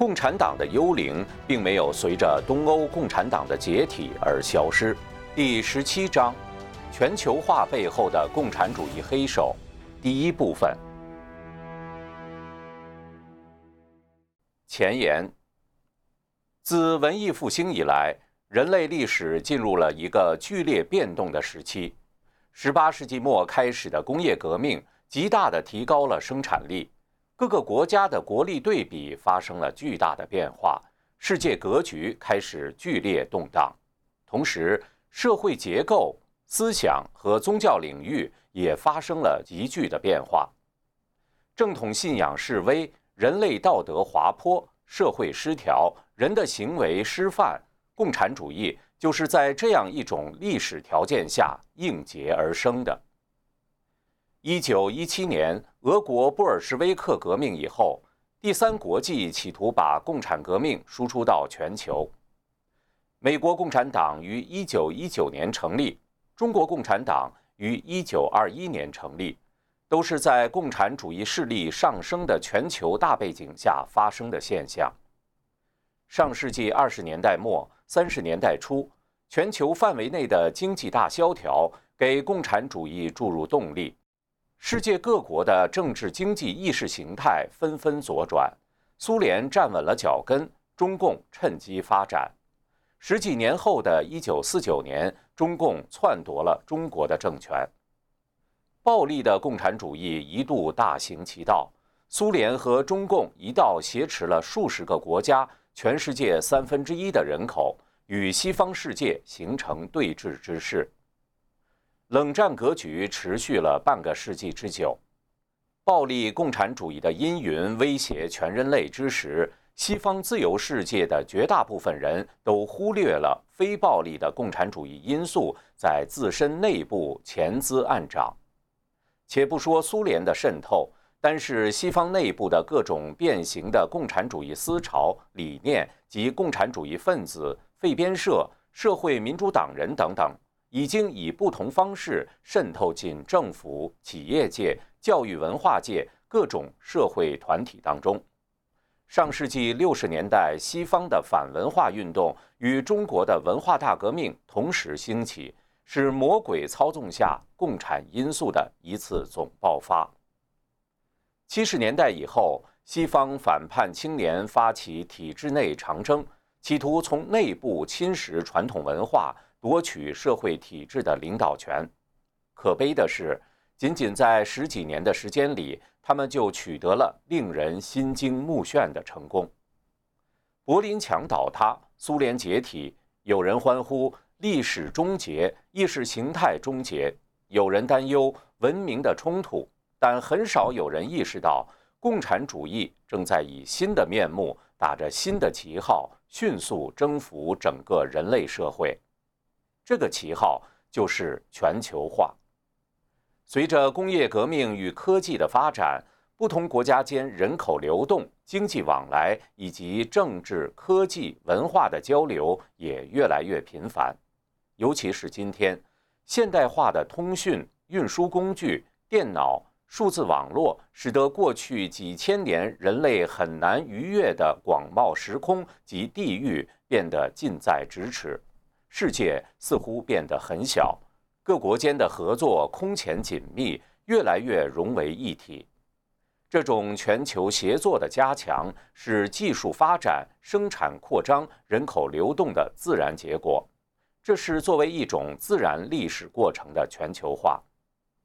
共产党的幽灵并没有随着东欧共产党的解体而消失。第十七章：全球化背后的共产主义黑手。第一部分。前言：自文艺复兴以来，人类历史进入了一个剧烈变动的时期。十八世纪末开始的工业革命，极大地提高了生产力。各个国家的国力对比发生了巨大的变化，世界格局开始剧烈动荡，同时社会结构、思想和宗教领域也发生了急剧的变化。正统信仰式微，人类道德滑坡，社会失调，人的行为失范。共产主义就是在这样一种历史条件下应节而生的。一九一七年，俄国布尔什维克革命以后，第三国际企图把共产革命输出到全球。美国共产党于一九一九年成立，中国共产党于一九二一年成立，都是在共产主义势力上升的全球大背景下发生的现象。上世纪二十年代末、三十年代初，全球范围内的经济大萧条给共产主义注入动力。世界各国的政治经济意识形态纷纷左转，苏联站稳了脚跟，中共趁机发展。十几年后的一九四九年，中共篡夺了中国的政权。暴力的共产主义一度大行其道，苏联和中共一道挟持了数十个国家，全世界三分之一的人口，与西方世界形成对峙之势。冷战格局持续了半个世纪之久，暴力共产主义的阴云威胁全人类之时，西方自由世界的绝大部分人都忽略了非暴力的共产主义因素在自身内部潜滋暗长。且不说苏联的渗透，单是西方内部的各种变形的共产主义思潮理念及共产主义分子、废边社、社会民主党人等等。已经以不同方式渗透进政府、企业界、教育文化界各种社会团体当中。上世纪六十年代，西方的反文化运动与中国的文化大革命同时兴起，是魔鬼操纵下共产因素的一次总爆发。七十年代以后，西方反叛青年发起体制内长征，企图从内部侵蚀传统文化。夺取社会体制的领导权，可悲的是，仅仅在十几年的时间里，他们就取得了令人心惊目眩的成功。柏林墙倒塌，苏联解体，有人欢呼历史终结，意识形态终结；有人担忧文明的冲突，但很少有人意识到，共产主义正在以新的面目，打着新的旗号，迅速征服整个人类社会。这个旗号就是全球化。随着工业革命与科技的发展，不同国家间人口流动、经济往来以及政治、科技、文化的交流也越来越频繁。尤其是今天，现代化的通讯运输工具、电脑、数字网络，使得过去几千年人类很难逾越的广袤时空及地域变得近在咫尺。世界似乎变得很小，各国间的合作空前紧密，越来越融为一体。这种全球协作的加强是技术发展、生产扩张、人口流动的自然结果。这是作为一种自然历史过程的全球化。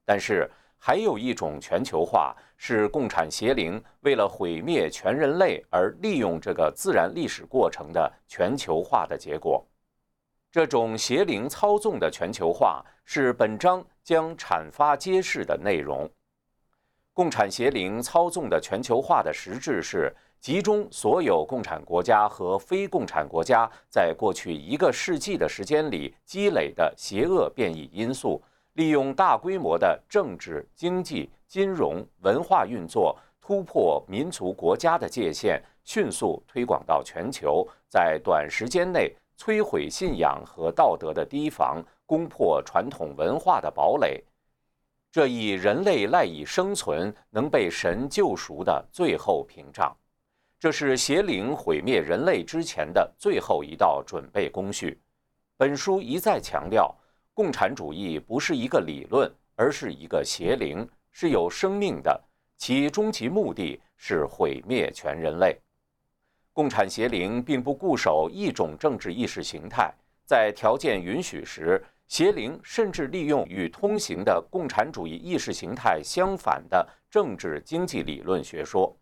但是，还有一种全球化是共产邪灵为了毁灭全人类而利用这个自然历史过程的全球化的结果。这种邪灵操纵的全球化是本章将阐发揭示的内容。共产邪灵操纵的全球化的实质是集中所有共产国家和非共产国家在过去一个世纪的时间里积累的邪恶变异因素，利用大规模的政治、经济、金融、文化运作，突破民族国家的界限，迅速推广到全球，在短时间内。摧毁信仰和道德的堤防，攻破传统文化的堡垒，这一人类赖以生存、能被神救赎的最后屏障。这是邪灵毁灭人类之前的最后一道准备工序。本书一再强调，共产主义不是一个理论，而是一个邪灵，是有生命的，其终极目的是毁灭全人类。共产邪灵并不固守一种政治意识形态，在条件允许时，邪灵甚至利用与通行的共产主义意识形态相反的政治经济理论学说。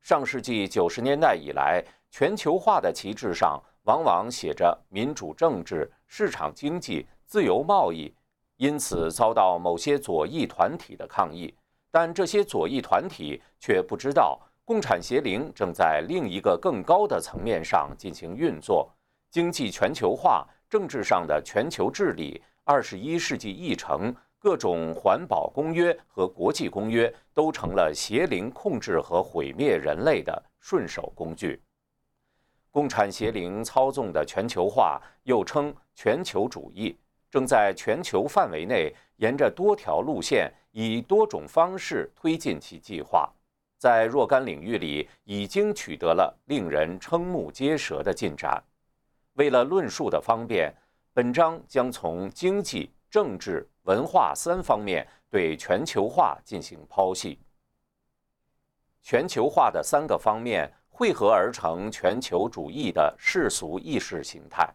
上世纪九十年代以来，全球化的旗帜上往往写着民主政治、市场经济、自由贸易，因此遭到某些左翼团体的抗议。但这些左翼团体却不知道，共产邪灵正在另一个更高的层面上进行运作：经济全球化、政治上的全球治理、二十一世纪议程。各种环保公约和国际公约都成了邪灵控制和毁灭人类的顺手工具。共产邪灵操纵的全球化，又称全球主义，正在全球范围内沿着多条路线，以多种方式推进其计划。在若干领域里，已经取得了令人瞠目结舌的进展。为了论述的方便，本章将从经济、政治。文化三方面对全球化进行剖析。全球化的三个方面汇合而成全球主义的世俗意识形态。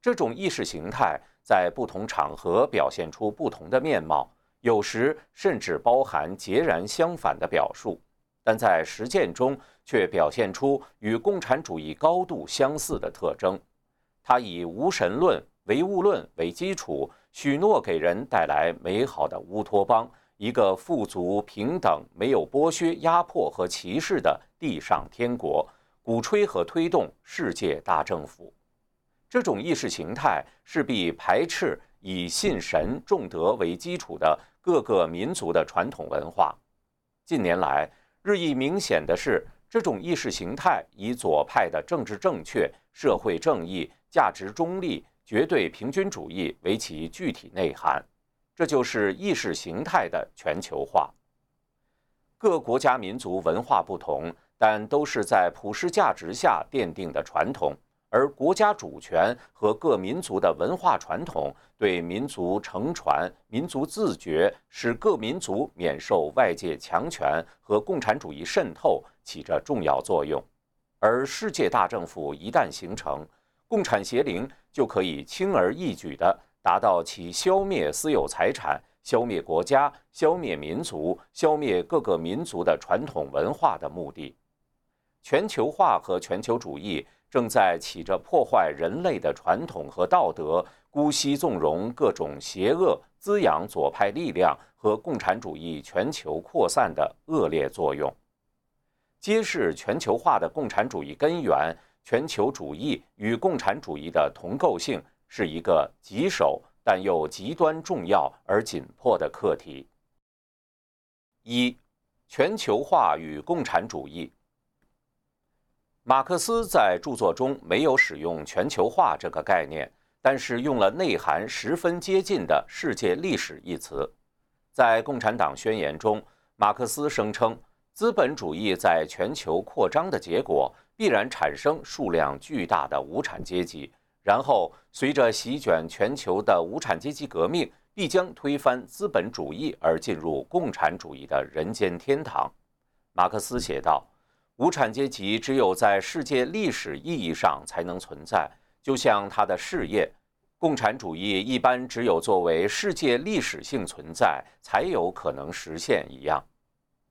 这种意识形态在不同场合表现出不同的面貌，有时甚至包含截然相反的表述，但在实践中却表现出与共产主义高度相似的特征。它以无神论、唯物论为基础。许诺给人带来美好的乌托邦，一个富足、平等、没有剥削、压迫和歧视的地上天国，鼓吹和推动世界大政府。这种意识形态势必排斥以信神、重德为基础的各个民族的传统文化。近年来，日益明显的是，这种意识形态以左派的政治正确、社会正义、价值中立。绝对平均主义为其具体内涵，这就是意识形态的全球化。各国家民族文化不同，但都是在普世价值下奠定的传统，而国家主权和各民族的文化传统对民族承传、民族自觉，使各民族免受外界强权和共产主义渗透，起着重要作用。而世界大政府一旦形成，共产邪灵就可以轻而易举地达到其消灭私有财产、消灭国家、消灭民族、消灭各个民族的传统文化的目的。全球化和全球主义正在起着破坏人类的传统和道德、姑息纵容各种邪恶、滋养左派力量和共产主义全球扩散的恶劣作用。揭示全球化的共产主义根源。全球主义与共产主义的同构性是一个棘手但又极端重要而紧迫的课题。一、全球化与共产主义。马克思在著作中没有使用“全球化”这个概念，但是用了内涵十分接近的“世界历史”一词。在《共产党宣言》中，马克思声称，资本主义在全球扩张的结果。必然产生数量巨大的无产阶级，然后随着席卷全球的无产阶级革命，必将推翻资本主义而进入共产主义的人间天堂。马克思写道：“无产阶级只有在世界历史意义上才能存在，就像他的事业，共产主义一般只有作为世界历史性存在才有可能实现一样。”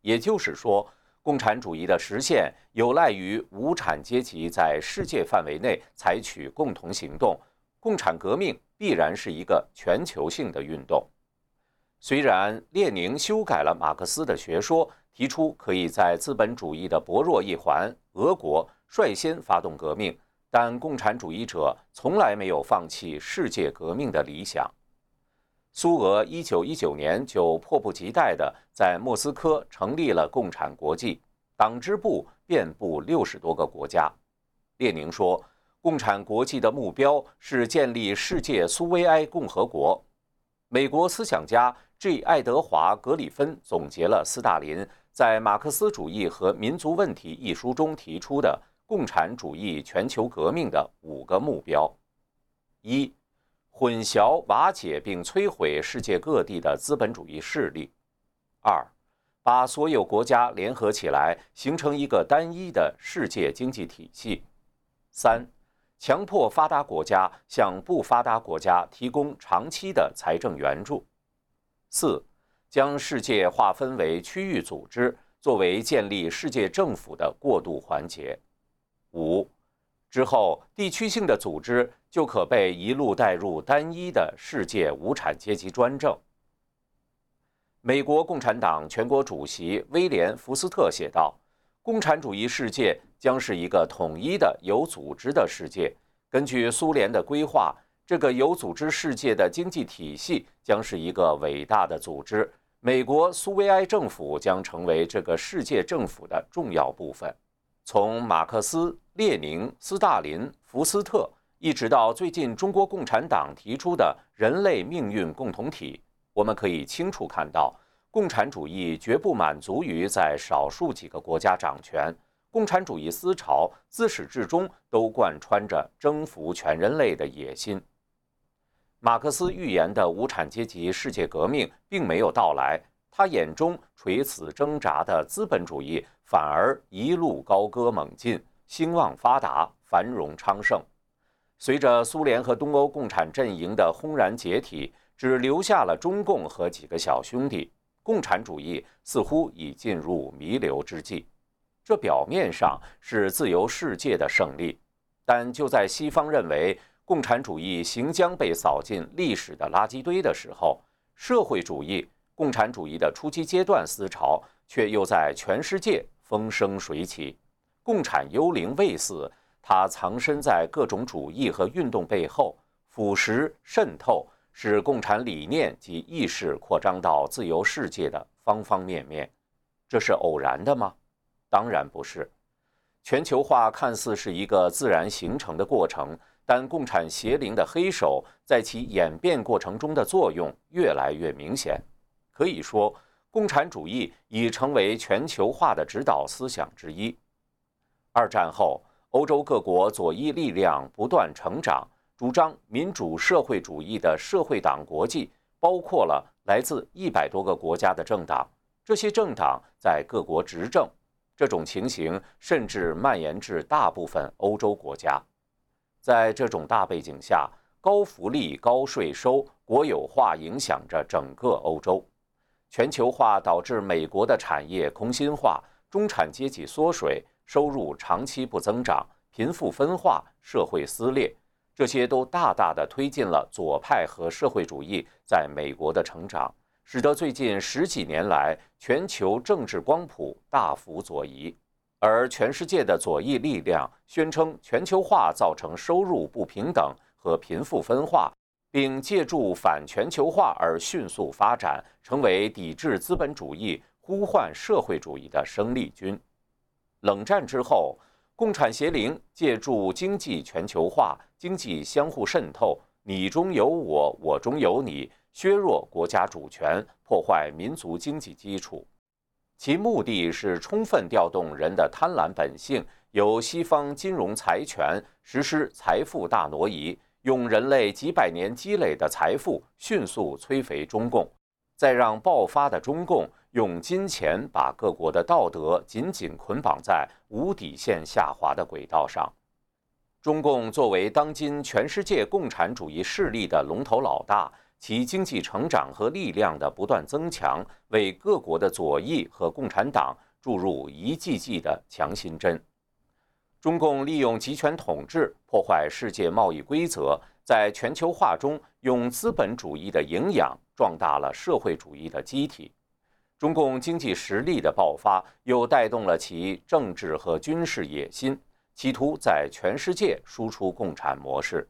也就是说。共产主义的实现有赖于无产阶级在世界范围内采取共同行动。共产革命必然是一个全球性的运动。虽然列宁修改了马克思的学说，提出可以在资本主义的薄弱一环俄国率先发动革命，但共产主义者从来没有放弃世界革命的理想。苏俄一九一九年就迫不及待地在莫斯科成立了共产国际党支部，遍布六十多个国家。列宁说：“共产国际的目标是建立世界苏维埃共和国。”美国思想家 J. 爱德华·格里芬总结了斯大林在《马克思主义和民族问题》一书中提出的共产主义全球革命的五个目标：一、混淆、瓦解并摧毁世界各地的资本主义势力；二、把所有国家联合起来，形成一个单一的世界经济体系；三、强迫发达国家向不发达国家提供长期的财政援助；四。将世界划分为区域组织，作为建立世界政府的过渡环节。五之后，地区性的组织就可被一路带入单一的世界无产阶级专政。美国共产党全国主席威廉·福斯特写道：“共产主义世界将是一个统一的、有组织的世界。根据苏联的规划，这个有组织世界的经济体系将是一个伟大的组织。”美国苏维埃政府将成为这个世界政府的重要部分。从马克思、列宁、斯大林、福斯特，一直到最近中国共产党提出的人类命运共同体，我们可以清楚看到，共产主义绝不满足于在少数几个国家掌权。共产主义思潮自始至终都贯穿着征服全人类的野心。马克思预言的无产阶级世界革命并没有到来，他眼中垂死挣扎的资本主义反而一路高歌猛进，兴旺发达，繁荣昌盛。随着苏联和东欧共产阵营的轰然解体，只留下了中共和几个小兄弟，共产主义似乎已进入弥留之际。这表面上是自由世界的胜利，但就在西方认为。共产主义行将被扫进历史的垃圾堆的时候，社会主义、共产主义的初级阶段思潮却又在全世界风生水起。共产幽灵未死，它藏身在各种主义和运动背后，腐蚀渗透，使共产理念及意识扩张到自由世界的方方面面。这是偶然的吗？当然不是。全球化看似是一个自然形成的过程。但共产邪灵的黑手在其演变过程中的作用越来越明显，可以说，共产主义已成为全球化的指导思想之一。二战后，欧洲各国左翼力量不断成长，主张民主社会主义的社会党国际包括了来自一百多个国家的政党，这些政党在各国执政，这种情形甚至蔓延至大部分欧洲国家。在这种大背景下，高福利、高税收、国有化影响着整个欧洲。全球化导致美国的产业空心化，中产阶级缩水，收入长期不增长，贫富分化，社会撕裂，这些都大大的推进了左派和社会主义在美国的成长，使得最近十几年来全球政治光谱大幅左移。而全世界的左翼力量宣称全球化造成收入不平等和贫富分化，并借助反全球化而迅速发展，成为抵制资本主义、呼唤社会主义的生力军。冷战之后，共产邪灵借助经济全球化、经济相互渗透、你中有我、我中有你，削弱国家主权，破坏民族经济基础。其目的是充分调动人的贪婪本性，由西方金融财权实施财富大挪移，用人类几百年积累的财富迅速催肥中共，再让爆发的中共用金钱把各国的道德紧紧捆绑在无底线下滑的轨道上。中共作为当今全世界共产主义势力的龙头老大。其经济成长和力量的不断增强，为各国的左翼和共产党注入一剂剂的强心针。中共利用集权统治破坏世界贸易规则，在全球化中用资本主义的营养壮大了社会主义的机体。中共经济实力的爆发，又带动了其政治和军事野心，企图在全世界输出共产模式。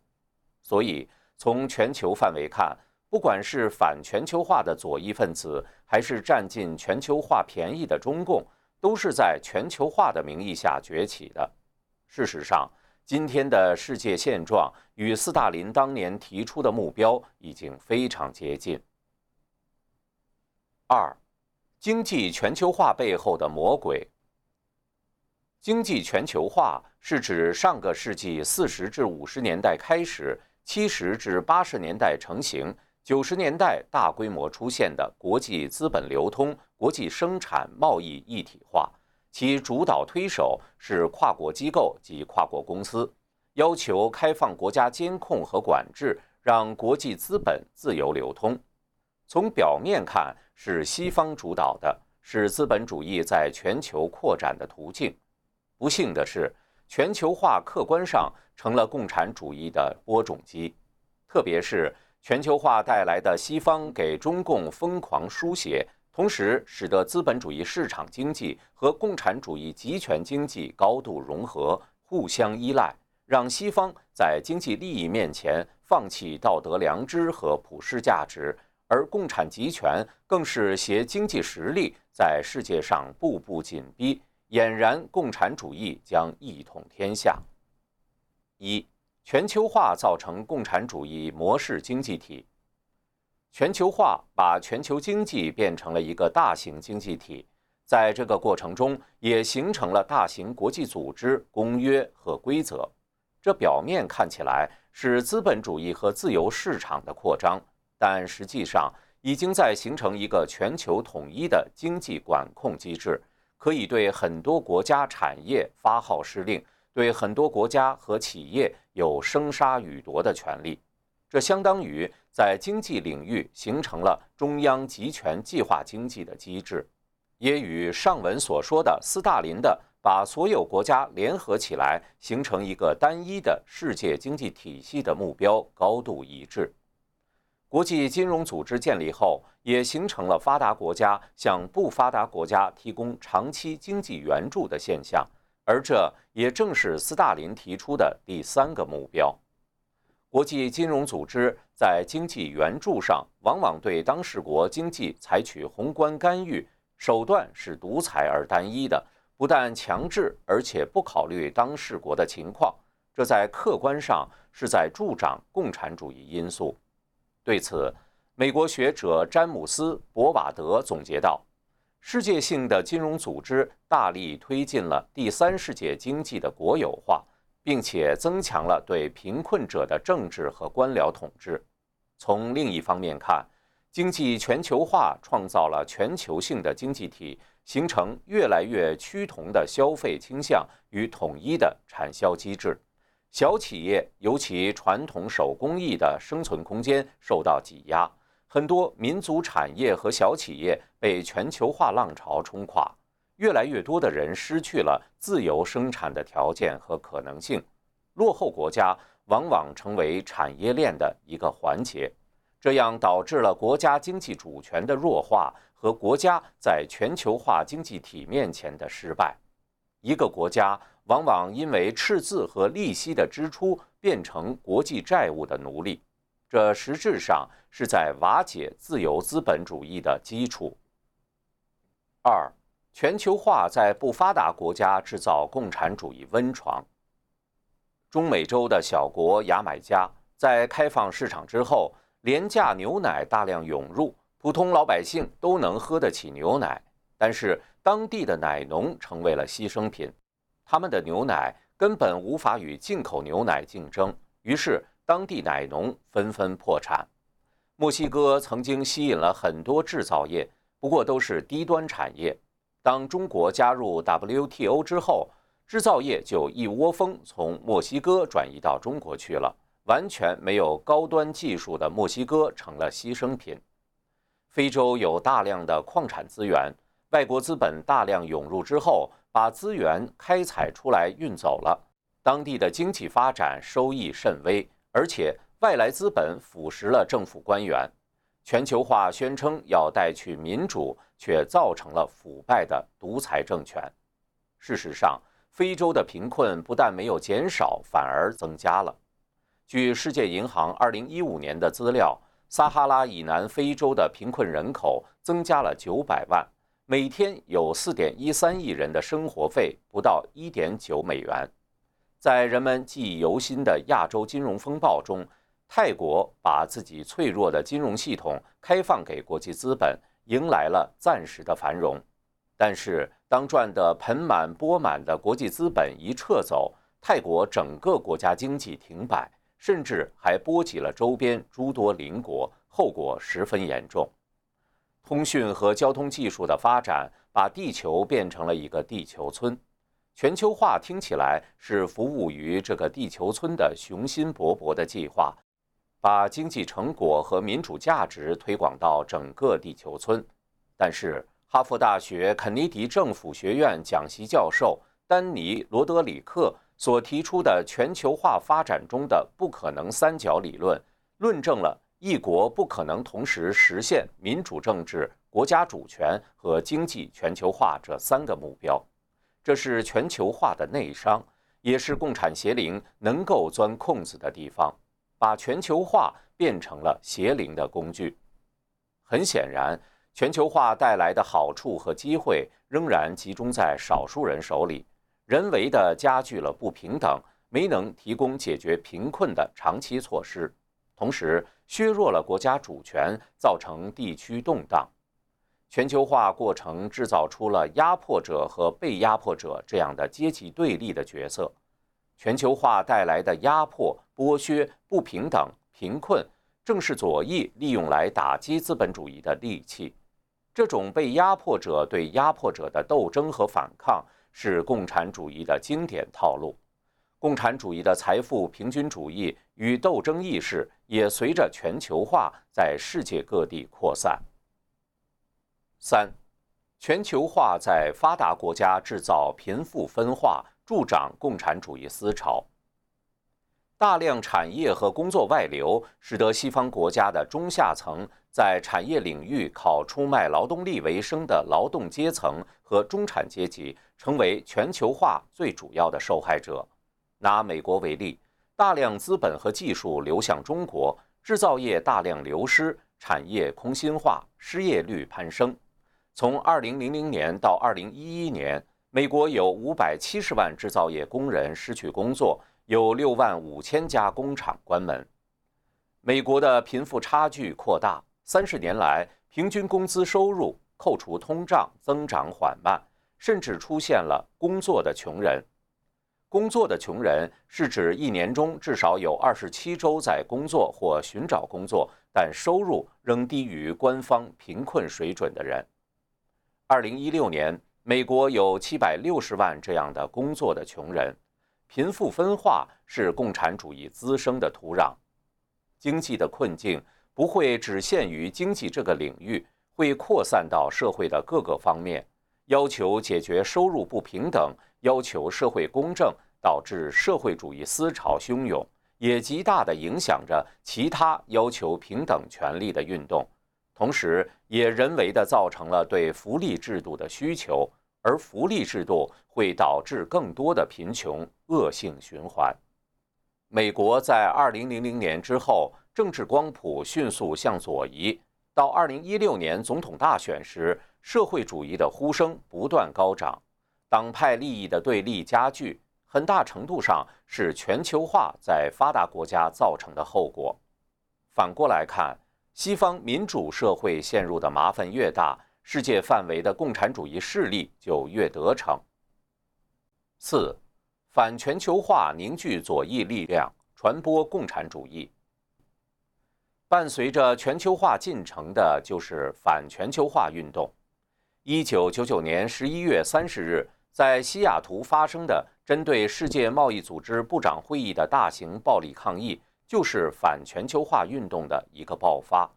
所以，从全球范围看，不管是反全球化的左翼分子，还是占尽全球化便宜的中共，都是在全球化的名义下崛起的。事实上，今天的世界现状与斯大林当年提出的目标已经非常接近。二，经济全球化背后的魔鬼。经济全球化是指上个世纪四十至五十年代开始，七十至八十年代成型，九十年代大规模出现的国际资本流通、国际生产贸易一体化，其主导推手是跨国机构及跨国公司，要求开放国家监控和管制，让国际资本自由流通。从表面看是西方主导的，是资本主义在全球扩展的途径。不幸的是，全球化客观上成了共产主义的播种机，特别是全球化带来的西方给中共疯狂输血，同时使得资本主义市场经济和共产主义集权经济高度融合、互相依赖，让西方在经济利益面前放弃道德良知和普世价值，而共产集权更是携经济实力在世界上步步紧逼。俨然，共产主义将一统天下。一、全球化造成共产主义模式经济体。全球化把全球经济变成了一个大型经济体，在这个过程中，也形成了大型国际组织、公约和规则。这表面看起来是资本主义和自由市场的扩张，但实际上已经在形成一个全球统一的经济管控机制。可以对很多国家产业发号施令，对很多国家和企业有生杀予夺的权利。这相当于在经济领域形成了中央集权计划经济的机制，也与上文所说的斯大林的把所有国家联合起来形成一个单一的世界经济体系的目标高度一致。国际金融组织建立后，也形成了发达国家向不发达国家提供长期经济援助的现象，而这也正是斯大林提出的第三个目标。国际金融组织在经济援助上往往对当事国经济采取宏观干预，手段是独裁而单一的，不但强制，而且不考虑当事国的情况，这在客观上是在助长共产主义因素。对此，美国学者詹姆斯·博瓦德总结道：“世界性的金融组织大力推进了第三世界经济的国有化，并且增强了对贫困者的政治和官僚统治。从另一方面看，经济全球化创造了全球性的经济体，形成越来越趋同的消费倾向与统一的产销机制。”小企业，尤其传统手工艺的生存空间受到挤压，很多民族产业和小企业被全球化浪潮冲垮，越来越多的人失去了自由生产的条件和可能性，落后国家往往成为产业链的一个环节，这样导致了国家经济主权的弱化和国家在全球化经济体面前的失败。一个国家。往往因为赤字和利息的支出变成国际债务的奴隶，这实质上是在瓦解自由资本主义的基础。二，全球化在不发达国家制造共产主义温床。中美洲的小国牙买加在开放市场之后，廉价牛奶大量涌入，普通老百姓都能喝得起牛奶，但是当地的奶农成为了牺牲品。他们的牛奶根本无法与进口牛奶竞争，于是当地奶农纷纷破产。墨西哥曾经吸引了很多制造业，不过都是低端产业。当中国加入 WTO 之后，制造业就一窝蜂从墨西哥转移到中国去了，完全没有高端技术的墨西哥成了牺牲品。非洲有大量的矿产资源，外国资本大量涌入之后。把资源开采出来运走了，当地的经济发展收益甚微，而且外来资本腐蚀了政府官员。全球化宣称要带去民主，却造成了腐败的独裁政权。事实上，非洲的贫困不但没有减少，反而增加了。据世界银行2015年的资料，撒哈拉以南非洲的贫困人口增加了900万。每天有4.13亿人的生活费不到1.9美元，在人们记忆犹新的亚洲金融风暴中，泰国把自己脆弱的金融系统开放给国际资本，迎来了暂时的繁荣。但是，当赚得盆满钵满的国际资本一撤走，泰国整个国家经济停摆，甚至还波及了周边诸多邻国，后果十分严重。通讯和交通技术的发展，把地球变成了一个地球村。全球化听起来是服务于这个地球村的雄心勃勃的计划，把经济成果和民主价值推广到整个地球村。但是，哈佛大学肯尼迪政府学院讲席教授丹尼·罗德里克所提出的全球化发展中的不可能三角理论，论证了一国不可能同时实现民主政治、国家主权和经济全球化这三个目标。这是全球化的内伤，也是共产邪灵能够钻空子的地方，把全球化变成了邪灵的工具。很显然，全球化带来的好处和机会仍然集中在少数人手里，人为的加剧了不平等，没能提供解决贫困的长期措施，同时削弱了国家主权，造成地区动荡。全球化过程制造出了压迫者和被压迫者这样的阶级对立的角色。全球化带来的压迫、剥削、不平等、贫困，正是左翼利用来打击资本主义的利器。这种被压迫者对压迫者的斗争和反抗，是共产主义的经典套路。共产主义的财富平均主义与斗争意识，也随着全球化在世界各地扩散。三，全球化在发达国家制造贫富分化，助长共产主义思潮。大量产业和工作外流，使得西方国家的中下层在产业领域靠出卖劳动力为生的劳动阶层和中产阶级，成为全球化最主要的受害者。拿美国为例，大量资本和技术流向中国，制造业大量流失，产业空心化，失业率攀升。从2000年到2011年，美国有570万制造业工人失去工作，有6万五千家工厂关门。美国的贫富差距扩大，三十年来平均工资收入扣除通胀增长缓慢，甚至出现了工作的穷人。工作的穷人是指一年中至少有27周在工作或寻找工作，但收入仍低于官方贫困水准的人。二零一六年，美国有七百六十万这样的工作的穷人，贫富分化是共产主义滋生的土壤。经济的困境不会只限于经济这个领域，会扩散到社会的各个方面。要求解决收入不平等，要求社会公正，导致社会主义思潮汹涌，也极大地影响着其他要求平等权利的运动。同时，也人为的造成了对福利制度的需求，而福利制度会导致更多的贫穷，恶性循环。美国在二零零零年之后，政治光谱迅速向左移，到二零一六年总统大选时，社会主义的呼声不断高涨，党派利益的对立加剧，很大程度上是全球化在发达国家造成的后果。反过来看。西方民主社会陷入的麻烦越大，世界范围的共产主义势力就越得逞。四，反全球化凝聚左翼力量，传播共产主义。伴随着全球化进程的就是反全球化运动。一九九九年十一月三十日，在西雅图发生的针对世界贸易组织部长会议的大型暴力抗议。就是反全球化运动的一个爆发。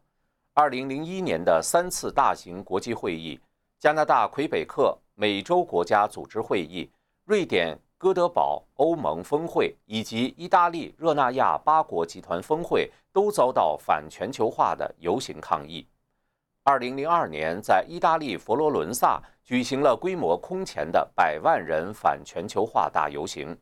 二零零一年的三次大型国际会议、加拿大魁北克美洲国家组织会议、瑞典哥德堡欧盟峰会以及意大利热那亚八国集团峰会都遭到反全球化的游行抗议。二零零二年，在意大利佛罗伦萨举行了规模空前的百万人反全球化大游行。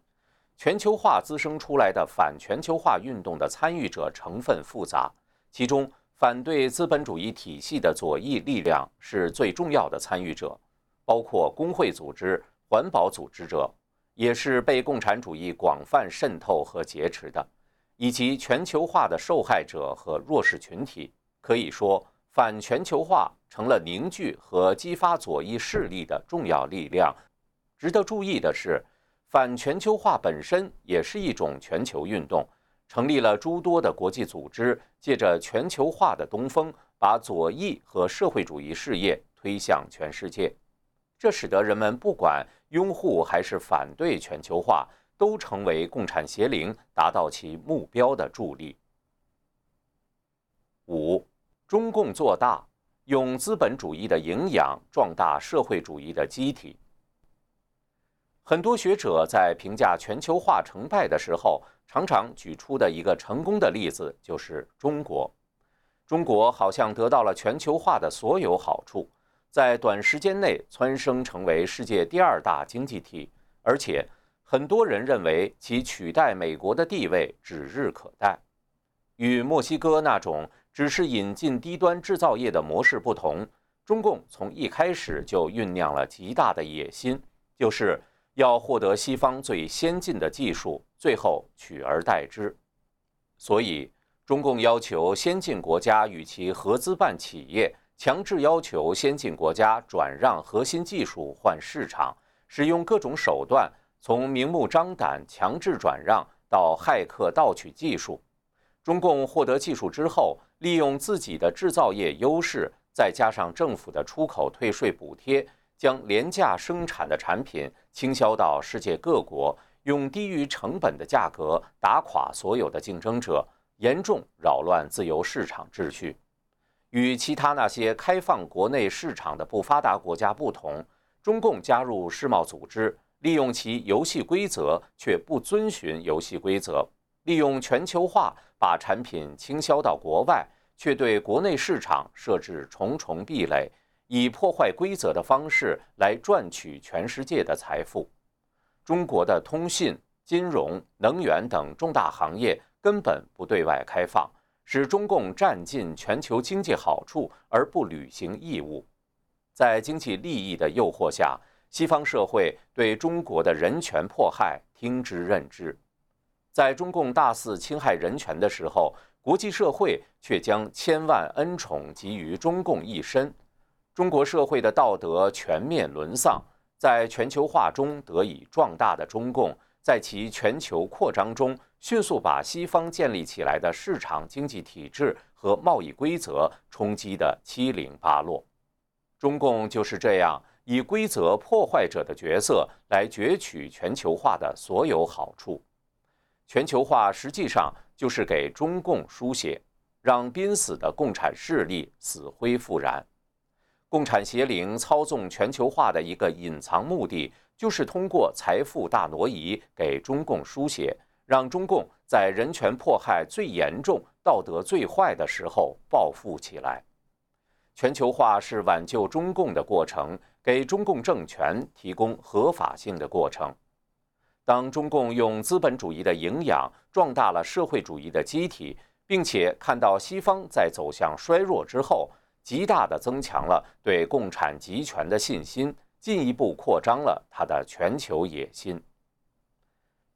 全球化滋生出来的反全球化运动的参与者成分复杂，其中反对资本主义体系的左翼力量是最重要的参与者，包括工会组织、环保组织者，也是被共产主义广泛渗透和劫持的，以及全球化的受害者和弱势群体。可以说，反全球化成了凝聚和激发左翼势力的重要力量。值得注意的是，反全球化本身也是一种全球运动，成立了诸多的国际组织，借着全球化的东风，把左翼和社会主义事业推向全世界。这使得人们不管拥护还是反对全球化，都成为共产邪灵达到其目标的助力。五，中共做大，用资本主义的营养壮大社会主义的机体。很多学者在评价全球化成败的时候，常常举出的一个成功的例子就是中国。中国好像得到了全球化的所有好处。在短时间内蹿升成为世界第二大经济体，而且很多人认为其取代美国的地位指日可待。与墨西哥那种只是引进低端制造业的模式不同，中共从一开始就酝酿了极大的野心，就是要获得西方最先进的技术，最后取而代之。所以，中共要求先进国家与其合资办企业。强制要求先进国家转让核心技术换市场，使用各种手段，从明目张胆强制转让到骇客盗取技术。中共获得技术之后，利用自己的制造业优势，再加上政府的出口退税补贴，将廉价生产的产品倾销到世界各国，用低于成本的价格打垮所有的竞争者，严重扰乱自由市场秩序。与其他那些开放国内市场的不发达国家不同，中共加入世贸组织，利用其游戏规则却不遵循游戏规则，利用全球化把产品倾销到国外，却对国内市场设置重重壁垒，以破坏规则的方式来赚取全世界的财富。中国的通信、金融、能源等重大行业根本不对外开放。使中共占尽全球经济好处而不履行义务，在经济利益的诱惑下，西方社会对中国的人权迫害听之任之。在中共大肆侵害人权的时候，国际社会却将千万恩宠集于中共一身，中国社会的道德全面沦丧。在全球化中得以壮大的中共，在其全球扩张中。迅速把西方建立起来的市场经济体制和贸易规则冲击得七零八落，中共就是这样以规则破坏者的角色来攫取全球化的所有好处。全球化实际上就是给中共输血，让濒死的共产势力死灰复燃。共产邪灵操纵全球化的一个隐藏目的，就是通过财富大挪移给中共输血。让中共在人权迫害最严重、道德最坏的时候暴富起来。全球化是挽救中共的过程，给中共政权提供合法性的过程。当中共用资本主义的营养壮大了社会主义的机体，并且看到西方在走向衰弱之后，极大地增强了对共产集权的信心，进一步扩张了他的全球野心。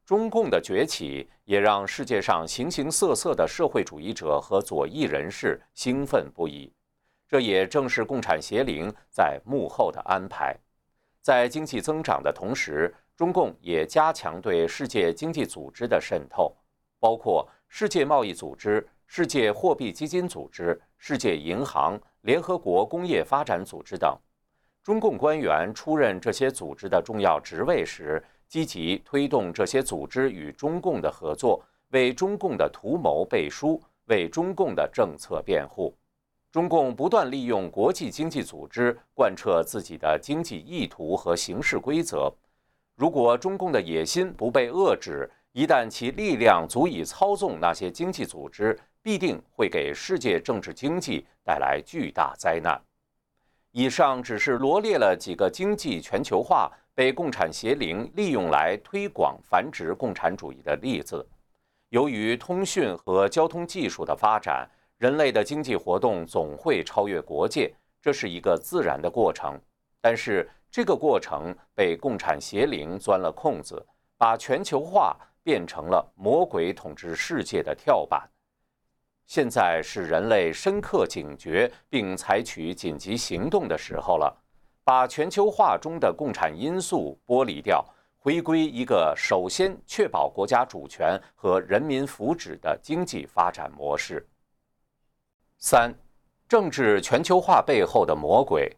中共的崛起也让世界上形形色色的社会主义者和左翼人士兴奋不已，这也正是共产邪灵在幕后的安排。在经济增长的同时，中共也加强对世界经济组织的渗透，包括世界贸易组织、世界货币基金组织、世界银行、联合国工业发展组织等。中共官员出任这些组织的重要职位时，积极推动这些组织与中共的合作，为中共的图谋背书，为中共的政策辩护。中共不断利用国际经济组织贯彻自己的经济意图和行事规则。如果中共的野心不被遏制，一旦其力量足以操纵那些经济组织，必定会给世界政治经济带来巨大灾难。以上只是罗列了几个经济全球化。被共产邪灵利用来推广繁殖共产主义的例子。由于通讯和交通技术的发展，人类的经济活动总会超越国界，这是一个自然的过程。但是，这个过程被共产邪灵钻了空子，把全球化变成了魔鬼统治世界的跳板。现在是人类深刻警觉并采取紧急行动的时候了。把全球化中的共产因素剥离掉，回归一个首先确保国家主权和人民福祉的经济发展模式。三，政治全球化背后的魔鬼。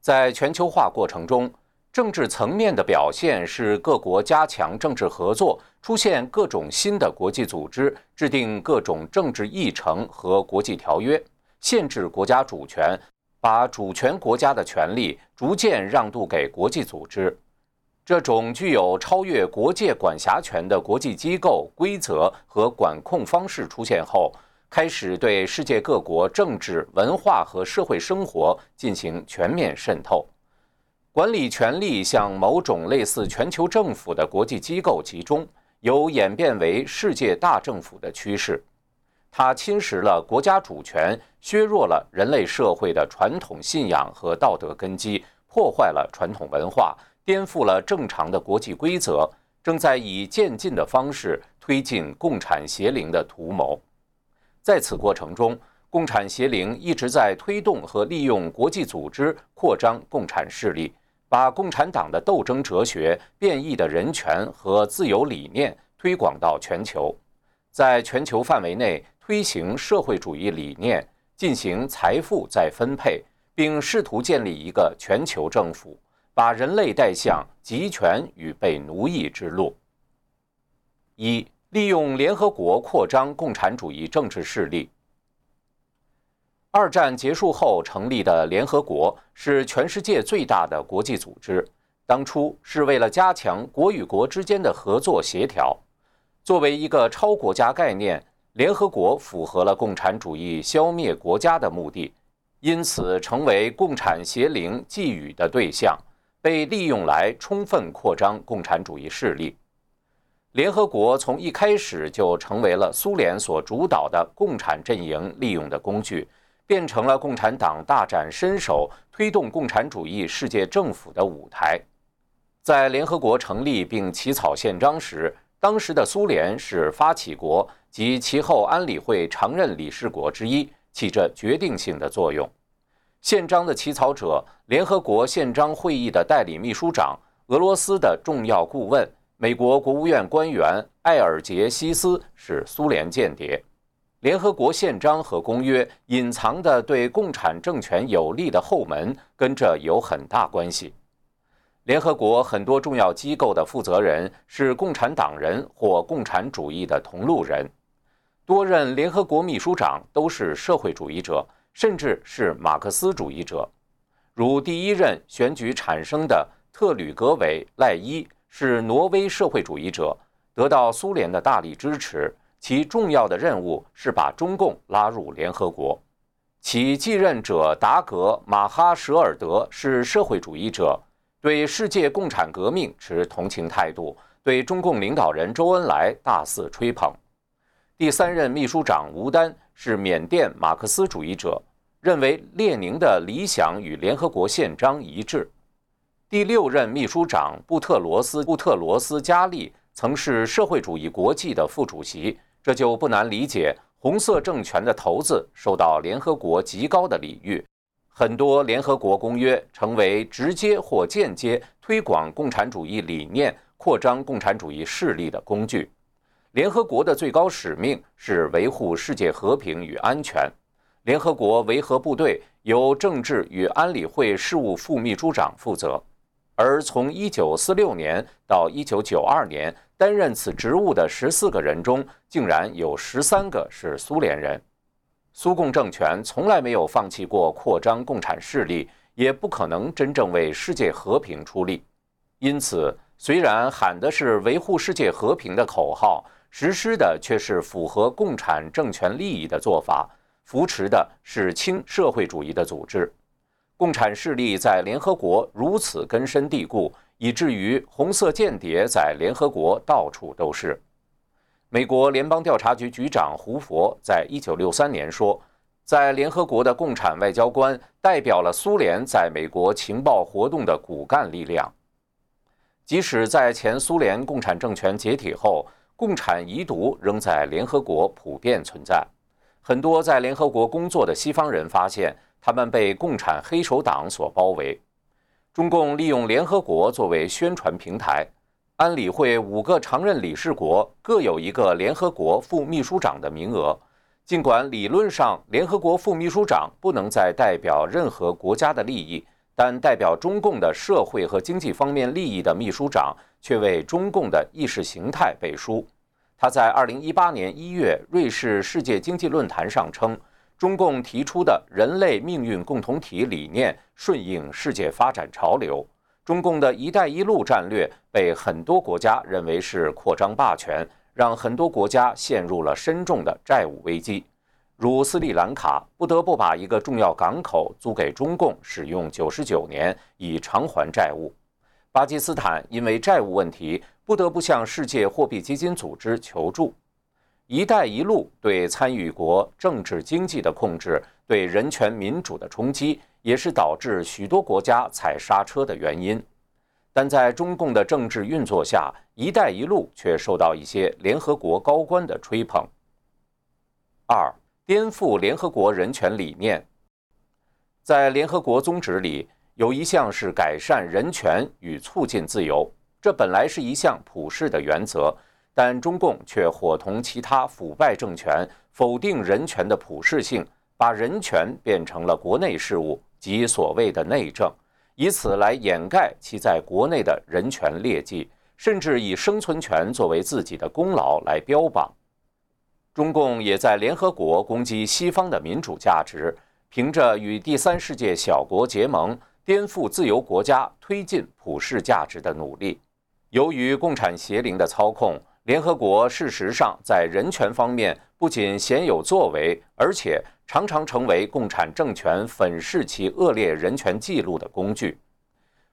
在全球化过程中，政治层面的表现是各国加强政治合作，出现各种新的国际组织，制定各种政治议程和国际条约，限制国家主权。把主权国家的权利逐渐让渡给国际组织，这种具有超越国界管辖权的国际机构规则和管控方式出现后，开始对世界各国政治、文化和社会生活进行全面渗透，管理权力向某种类似全球政府的国际机构集中，有演变为世界大政府的趋势。它侵蚀了国家主权，削弱了人类社会的传统信仰和道德根基，破坏了传统文化，颠覆了正常的国际规则，正在以渐进的方式推进共产邪灵的图谋。在此过程中，共产邪灵一直在推动和利用国际组织扩张共产势力，把共产党的斗争哲学、变异的人权和自由理念推广到全球，在全球范围内。推行社会主义理念，进行财富再分配，并试图建立一个全球政府，把人类带向集权与被奴役之路。一、利用联合国扩张共产主义政治势力。二战结束后成立的联合国是全世界最大的国际组织，当初是为了加强国与国之间的合作协调，作为一个超国家概念。联合国符合了共产主义消灭国家的目的，因此成为共产邪灵寄予的对象，被利用来充分扩张共产主义势力。联合国从一开始就成为了苏联所主导的共产阵营利用的工具，变成了共产党大展身手、推动共产主义世界政府的舞台。在联合国成立并起草宪章时，当时的苏联是发起国。及其后安理会常任理事国之一，起着决定性的作用。宪章的起草者、联合国宪章会议的代理秘书长、俄罗斯的重要顾问、美国国务院官员艾尔杰西斯是苏联间谍。联合国宪章和公约隐藏的对共产政权有利的后门，跟这有很大关系。联合国很多重要机构的负责人是共产党人或共产主义的同路人。多任联合国秘书长都是社会主义者，甚至是马克思主义者。如第一任选举产生的特吕格韦赖伊是挪威社会主义者，得到苏联的大力支持。其重要的任务是把中共拉入联合国。其继任者达格马哈舍尔德是社会主义者，对世界共产革命持同情态度，对中共领导人周恩来大肆吹捧。第三任秘书长吴丹是缅甸马克思主义者，认为列宁的理想与联合国宪章一致。第六任秘书长布特罗斯布特罗斯加利曾是社会主义国际的副主席，这就不难理解，红色政权的头子受到联合国极高的礼遇，很多联合国公约成为直接或间接推广共产主义理念、扩张共产主义势力的工具。联合国的最高使命是维护世界和平与安全。联合国维和部队由政治与安理会事务副秘书长负责，而从1946年到1992年担任此职务的14个人中，竟然有13个是苏联人。苏共政权从来没有放弃过扩张共产势力，也不可能真正为世界和平出力。因此，虽然喊的是维护世界和平的口号，实施的却是符合共产政权利益的做法，扶持的是亲社会主义的组织。共产势力在联合国如此根深蒂固，以至于红色间谍在联合国到处都是。美国联邦调查局局长胡佛在一九六三年说，在联合国的共产外交官代表了苏联在美国情报活动的骨干力量。即使在前苏联共产政权解体后，共产遗毒仍在联合国普遍存在。很多在联合国工作的西方人发现，他们被共产黑手党所包围。中共利用联合国作为宣传平台，安理会五个常任理事国各有一个联合国副秘书长的名额。尽管理论上联合国副秘书长不能再代表任何国家的利益，但代表中共的社会和经济方面利益的秘书长却为中共的意识形态背书。他在2018年1月瑞士世界经济论坛上称。中共提出的人类命运共同体理念顺应世界发展潮流。中共的一带一路战略被很多国家认为是扩张霸权，让很多国家陷入了深重的债务危机。如斯里兰卡不得不把一个重要港口租给中共使用九十九年，以偿还债务。巴基斯坦因为债务问题不得不向世界货币基金组织求助。“一带一路”对参与国政治经济的控制，对人权民主的冲击，也是导致许多国家踩刹车的原因。但在中共的政治运作下，“一带一路”却受到一些联合国高官的吹捧。二、颠覆联合国人权理念。在联合国宗旨里，有一项是改善人权与促进自由，这本来是一项普世的原则。但中共却伙同其他腐败政权否定人权的普世性，把人权变成了国内事务及所谓的内政，以此来掩盖其在国内的人权劣迹，甚至以生存权作为自己的功劳来标榜。中共也在联合国攻击西方的民主价值，凭着与第三世界小国结盟，颠覆自由国家推进普世价值的努力。由于共产邪灵的操控。联合国事实上在人权方面不仅鲜有作为，而且常常成为共产政权粉饰其恶劣人权记录的工具。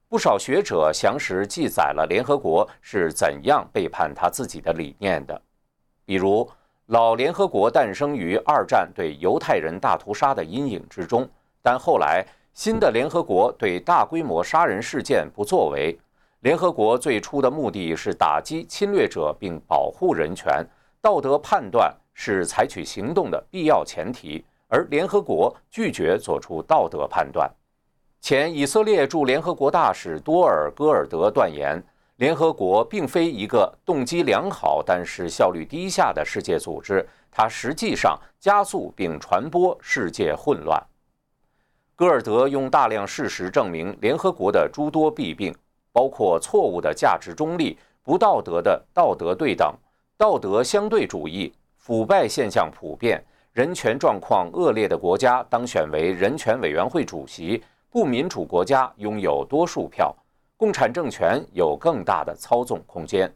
不少学者详实记载了联合国是怎样背叛他自己的理念的，比如老联合国诞生于二战对犹太人大屠杀的阴影之中，但后来新的联合国对大规模杀人事件不作为。联合国最初的目的是打击侵略者并保护人权，道德判断是采取行动的必要前提，而联合国拒绝做出道德判断。前以色列驻联合国大使多尔·戈尔德断言，联合国并非一个动机良好但是效率低下的世界组织，它实际上加速并传播世界混乱。戈尔德用大量事实证明联合国的诸多弊病。包括错误的价值中立、不道德的道德对等、道德相对主义、腐败现象普遍、人权状况恶劣的国家当选为人权委员会主席，不民主国家拥有多数票，共产政权有更大的操纵空间。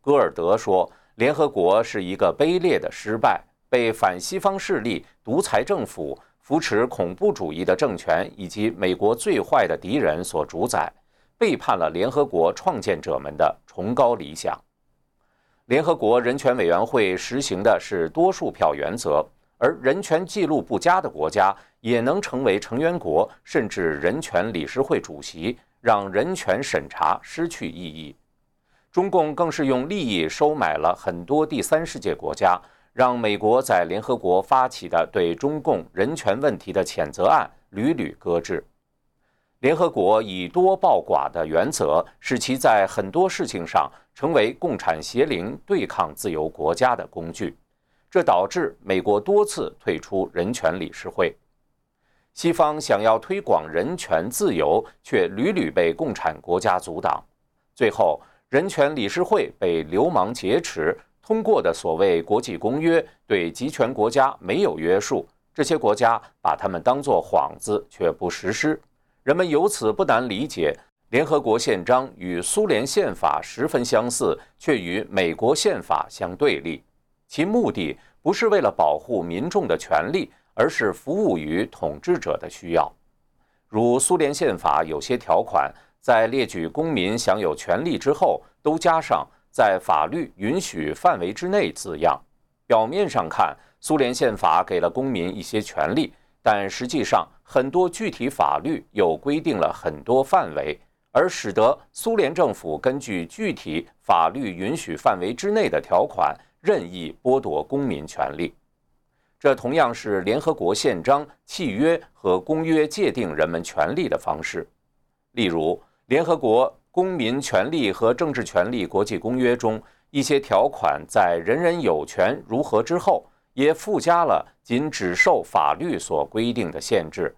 戈尔德说：“联合国是一个卑劣的失败，被反西方势力、独裁政府、扶持恐怖主义的政权以及美国最坏的敌人所主宰。”背叛了联合国创建者们的崇高理想。联合国人权委员会实行的是多数票原则，而人权记录不佳的国家也能成为成员国，甚至人权理事会主席，让人权审查失去意义。中共更是用利益收买了很多第三世界国家，让美国在联合国发起的对中共人权问题的谴责案屡屡搁置。联合国以多报寡的原则，使其在很多事情上成为共产邪灵对抗自由国家的工具，这导致美国多次退出人权理事会。西方想要推广人权自由，却屡屡被共产国家阻挡。最后，人权理事会被流氓劫持，通过的所谓国际公约对集权国家没有约束，这些国家把他们当作幌子，却不实施。人们由此不难理解，联合国宪章与苏联宪法十分相似，却与美国宪法相对立。其目的不是为了保护民众的权利，而是服务于统治者的需要。如苏联宪法有些条款，在列举公民享有权利之后，都加上“在法律允许范围之内”字样。表面上看，苏联宪法给了公民一些权利。但实际上，很多具体法律又规定了很多范围，而使得苏联政府根据具体法律允许范围之内的条款，任意剥夺公民权利。这同样是联合国宪章、契约和公约界定人们权利的方式。例如，联合国公民权利和政治权利国际公约中一些条款在“人人有权”如何之后，也附加了仅只受法律所规定的限制。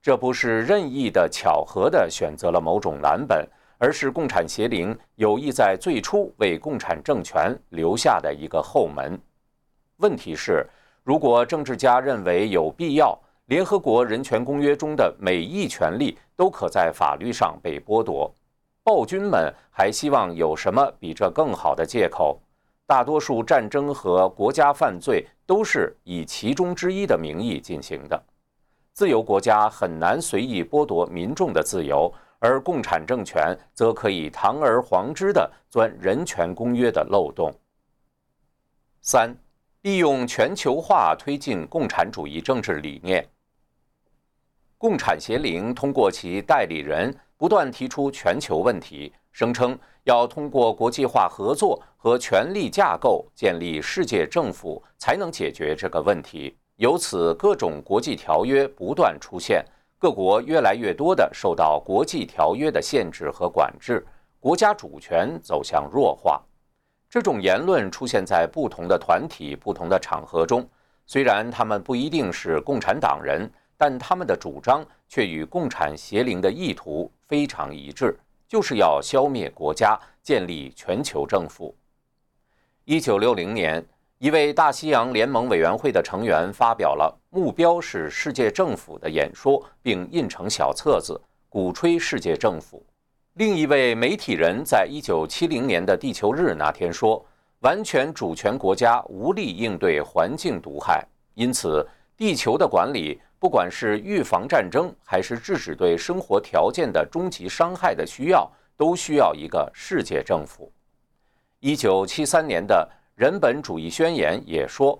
这不是任意的、巧合的选择了某种蓝本，而是共产邪灵有意在最初为共产政权留下的一个后门。问题是，如果政治家认为有必要，联合国人权公约中的每一权利都可在法律上被剥夺。暴君们还希望有什么比这更好的借口？大多数战争和国家犯罪都是以其中之一的名义进行的。自由国家很难随意剥夺民众的自由，而共产政权则可以堂而皇之地钻人权公约的漏洞。三，利用全球化推进共产主义政治理念。共产协灵通过其代理人。不断提出全球问题，声称要通过国际化合作和权力架构建立世界政府，才能解决这个问题。由此，各种国际条约不断出现，各国越来越多地受到国际条约的限制和管制，国家主权走向弱化。这种言论出现在不同的团体、不同的场合中，虽然他们不一定是共产党人。但他们的主张却与共产邪灵的意图非常一致，就是要消灭国家，建立全球政府。一九六零年，一位大西洋联盟委员会的成员发表了“目标是世界政府”的演说，并印成小册子，鼓吹世界政府。另一位媒体人在一九七零年的地球日那天说：“完全主权国家无力应对环境毒害，因此地球的管理。”不管是预防战争，还是制止对生活条件的终极伤害的需要，都需要一个世界政府。一九七三年的人本主义宣言也说：“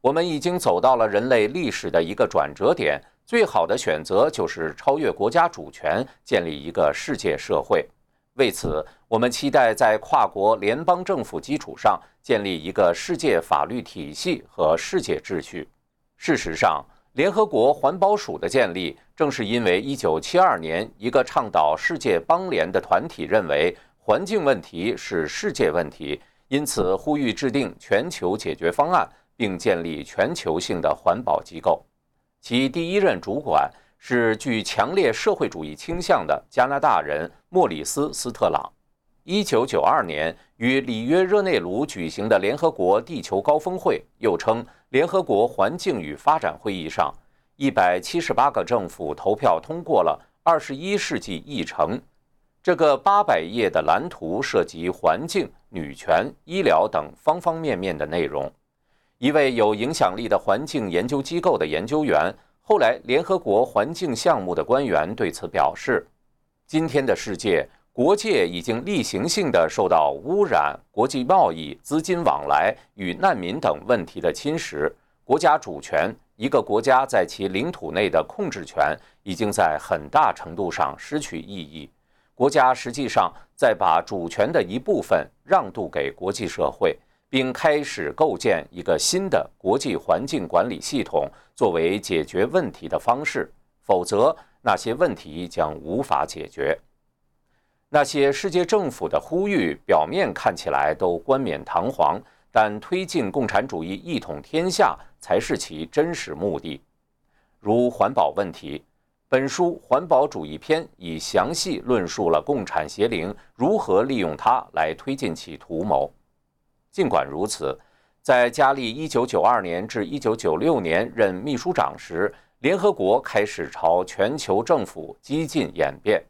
我们已经走到了人类历史的一个转折点，最好的选择就是超越国家主权，建立一个世界社会。为此，我们期待在跨国联邦政府基础上建立一个世界法律体系和世界秩序。”事实上，联合国环保署的建立，正是因为1972年一个倡导世界邦联的团体认为环境问题是世界问题，因此呼吁制定全球解决方案，并建立全球性的环保机构。其第一任主管是具强烈社会主义倾向的加拿大人莫里斯·斯特朗。1992年于里约热内卢举行的联合国地球高峰会，又称。联合国环境与发展会议上，一百七十八个政府投票通过了二十一世纪议程。这个八百页的蓝图涉及环境、女权、医疗等方方面面的内容。一位有影响力的环境研究机构的研究员，后来联合国环境项目的官员对此表示：“今天的世界。”国界已经例行性的受到污染、国际贸易、资金往来与难民等问题的侵蚀。国家主权，一个国家在其领土内的控制权，已经在很大程度上失去意义。国家实际上在把主权的一部分让渡给国际社会，并开始构建一个新的国际环境管理系统作为解决问题的方式。否则，那些问题将无法解决。那些世界政府的呼吁，表面看起来都冠冕堂皇，但推进共产主义一统天下才是其真实目的。如环保问题，本书《环保主义篇》已详细论述了共产邪灵如何利用它来推进其图谋。尽管如此，在加利1992年至1996年任秘书长时，联合国开始朝全球政府激进演变。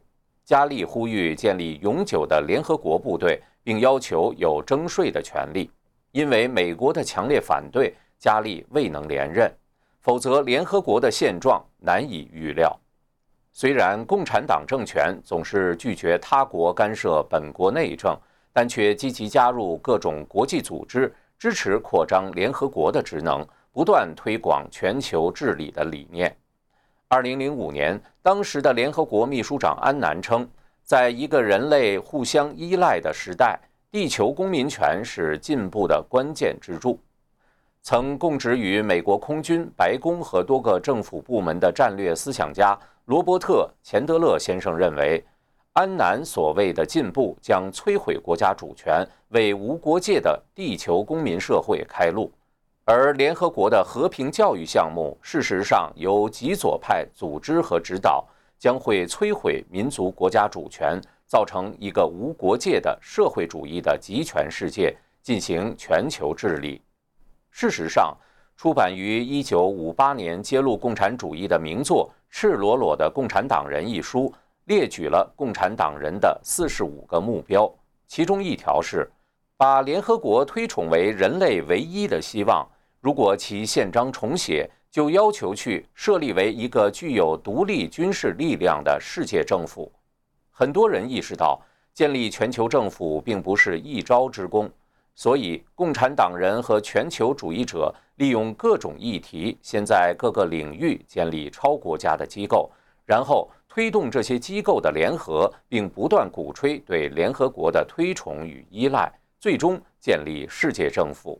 加利呼吁建立永久的联合国部队，并要求有征税的权利。因为美国的强烈反对，加利未能连任。否则，联合国的现状难以预料。虽然共产党政权总是拒绝他国干涉本国内政，但却积极加入各种国际组织，支持扩张联合国的职能，不断推广全球治理的理念。二零零五年，当时的联合国秘书长安南称，在一个人类互相依赖的时代，地球公民权是进步的关键支柱。曾供职于美国空军、白宫和多个政府部门的战略思想家罗伯特·钱德勒先生认为，安南所谓的进步将摧毁国家主权，为无国界的地球公民社会开路。而联合国的和平教育项目，事实上由极左派组织和指导，将会摧毁民族国家主权，造成一个无国界的社会主义的集权世界，进行全球治理。事实上，出版于1958年揭露共产主义的名作《赤裸裸的共产党人》一书，列举了共产党人的四十五个目标，其中一条是把联合国推崇为人类唯一的希望。如果其宪章重写，就要求去设立为一个具有独立军事力量的世界政府。很多人意识到，建立全球政府并不是一朝之功。所以，共产党人和全球主义者利用各种议题，先在各个领域建立超国家的机构，然后推动这些机构的联合，并不断鼓吹对联合国的推崇与依赖，最终建立世界政府。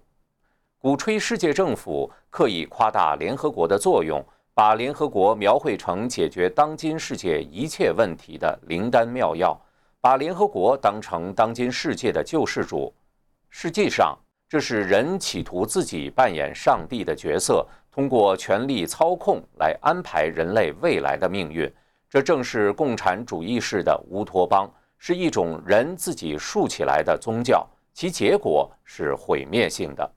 鼓吹世界政府，刻意夸大联合国的作用，把联合国描绘成解决当今世界一切问题的灵丹妙药，把联合国当成当今世界的救世主。实际上，这是人企图自己扮演上帝的角色，通过权力操控来安排人类未来的命运。这正是共产主义式的乌托邦，是一种人自己竖起来的宗教，其结果是毁灭性的。